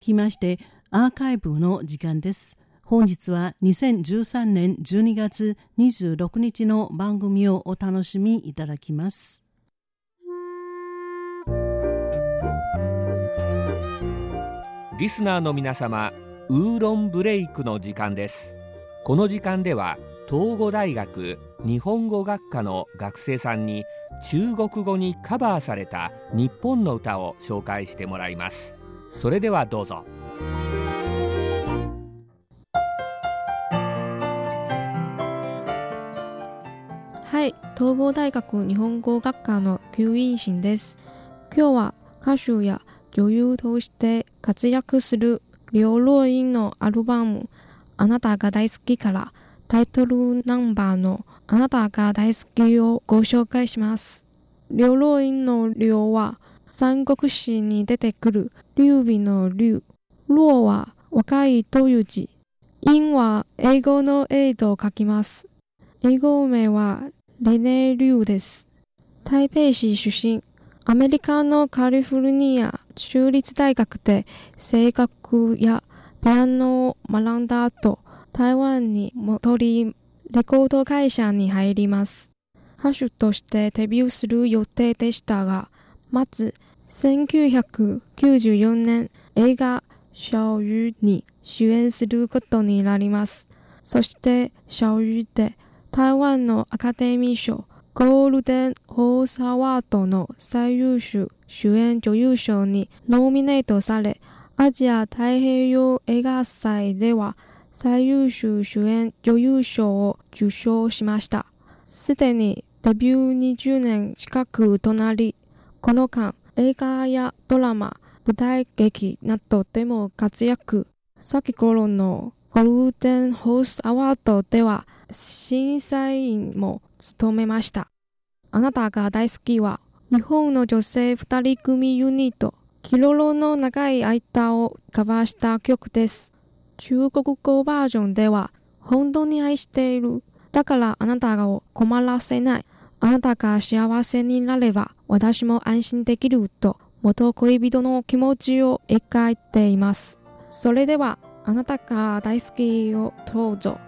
きましてアーカイブの時間です。本日は2013年12月26日の番組をお楽しみいただきます。リスナーの皆様、ウーロンブレイクの時間です。この時間では東語大学日本語学科の学生さんに中国語にカバーされた日本の歌を紹介してもらいます。それではどうぞはい東郷大学日本語学科の救員心です今日は歌手や女優として活躍する両老院のアルバムあなたが大好きからタイトルナンバーのあなたが大好きをご紹介します。両老院の両は三国志に出てくる劉備の劉。老は若いという字。因は英語の A と書きます。英語名はレネ・リュウです。台北市出身。アメリカのカリフォルニア州立大学で声楽やピアノを学んだ後、台湾に戻り、レコード会社に入ります。歌手としてデビューする予定でしたが、まず1994年映画小魚に主演することになります。そして小魚で台湾のアカデミー賞ゴールデンホースアワードの最優秀主演女優賞にノミネートされ、アジア太平洋映画祭では最優秀主演女優賞を受賞しました。すでにデビュー20年近くとなり、この間映画やドラマ、舞台劇などでも活躍。先頃のゴールデンホースアワードでは審査員も務めました。あなたが大好きは日本の女性二人組ユニットキロロの長い間をカバーした曲です。中国語バージョンでは本当に愛している。だからあなたを困らせない。あなたが幸せになれば私も安心できると元恋人の気持ちを描いています。それではあなたが大好きをどうぞ。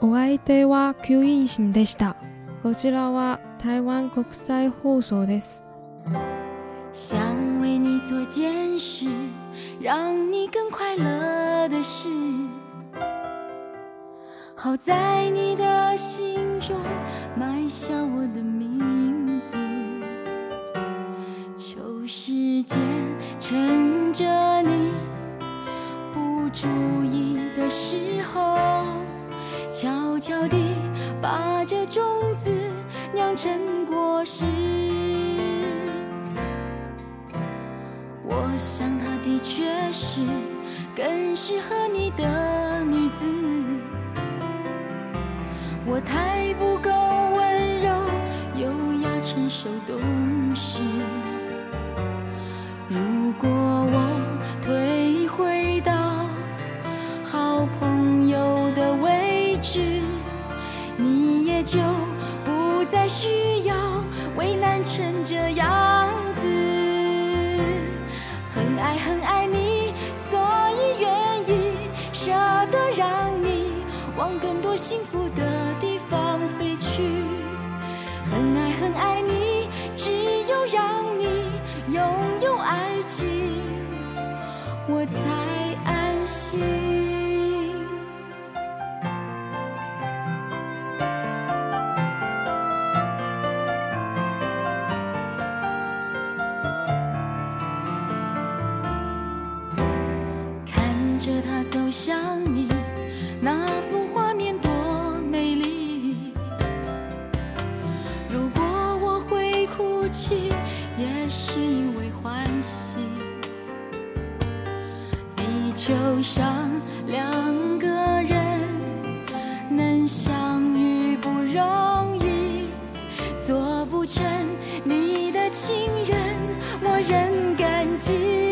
お相手は吸引心でした。こちらは台湾国際放送です。想为你做件事，让你更快乐的事。好在你的心中埋下我的名着你不注意的时候，悄悄地把这种子酿成果实。我想她的确是更适合你的女子。我太不够温柔、优雅、成熟、懂就不再需要为难成这样子。很爱很爱你所以愿意舍得让你往更多幸福的地方飞去。很爱很爱你只有让你拥有爱情我才安心。着他走向你，那幅画面多美丽。如果我会哭泣，也是因为欢喜。地球上两个人能相遇不容易，做不成你的情人，我仍感激。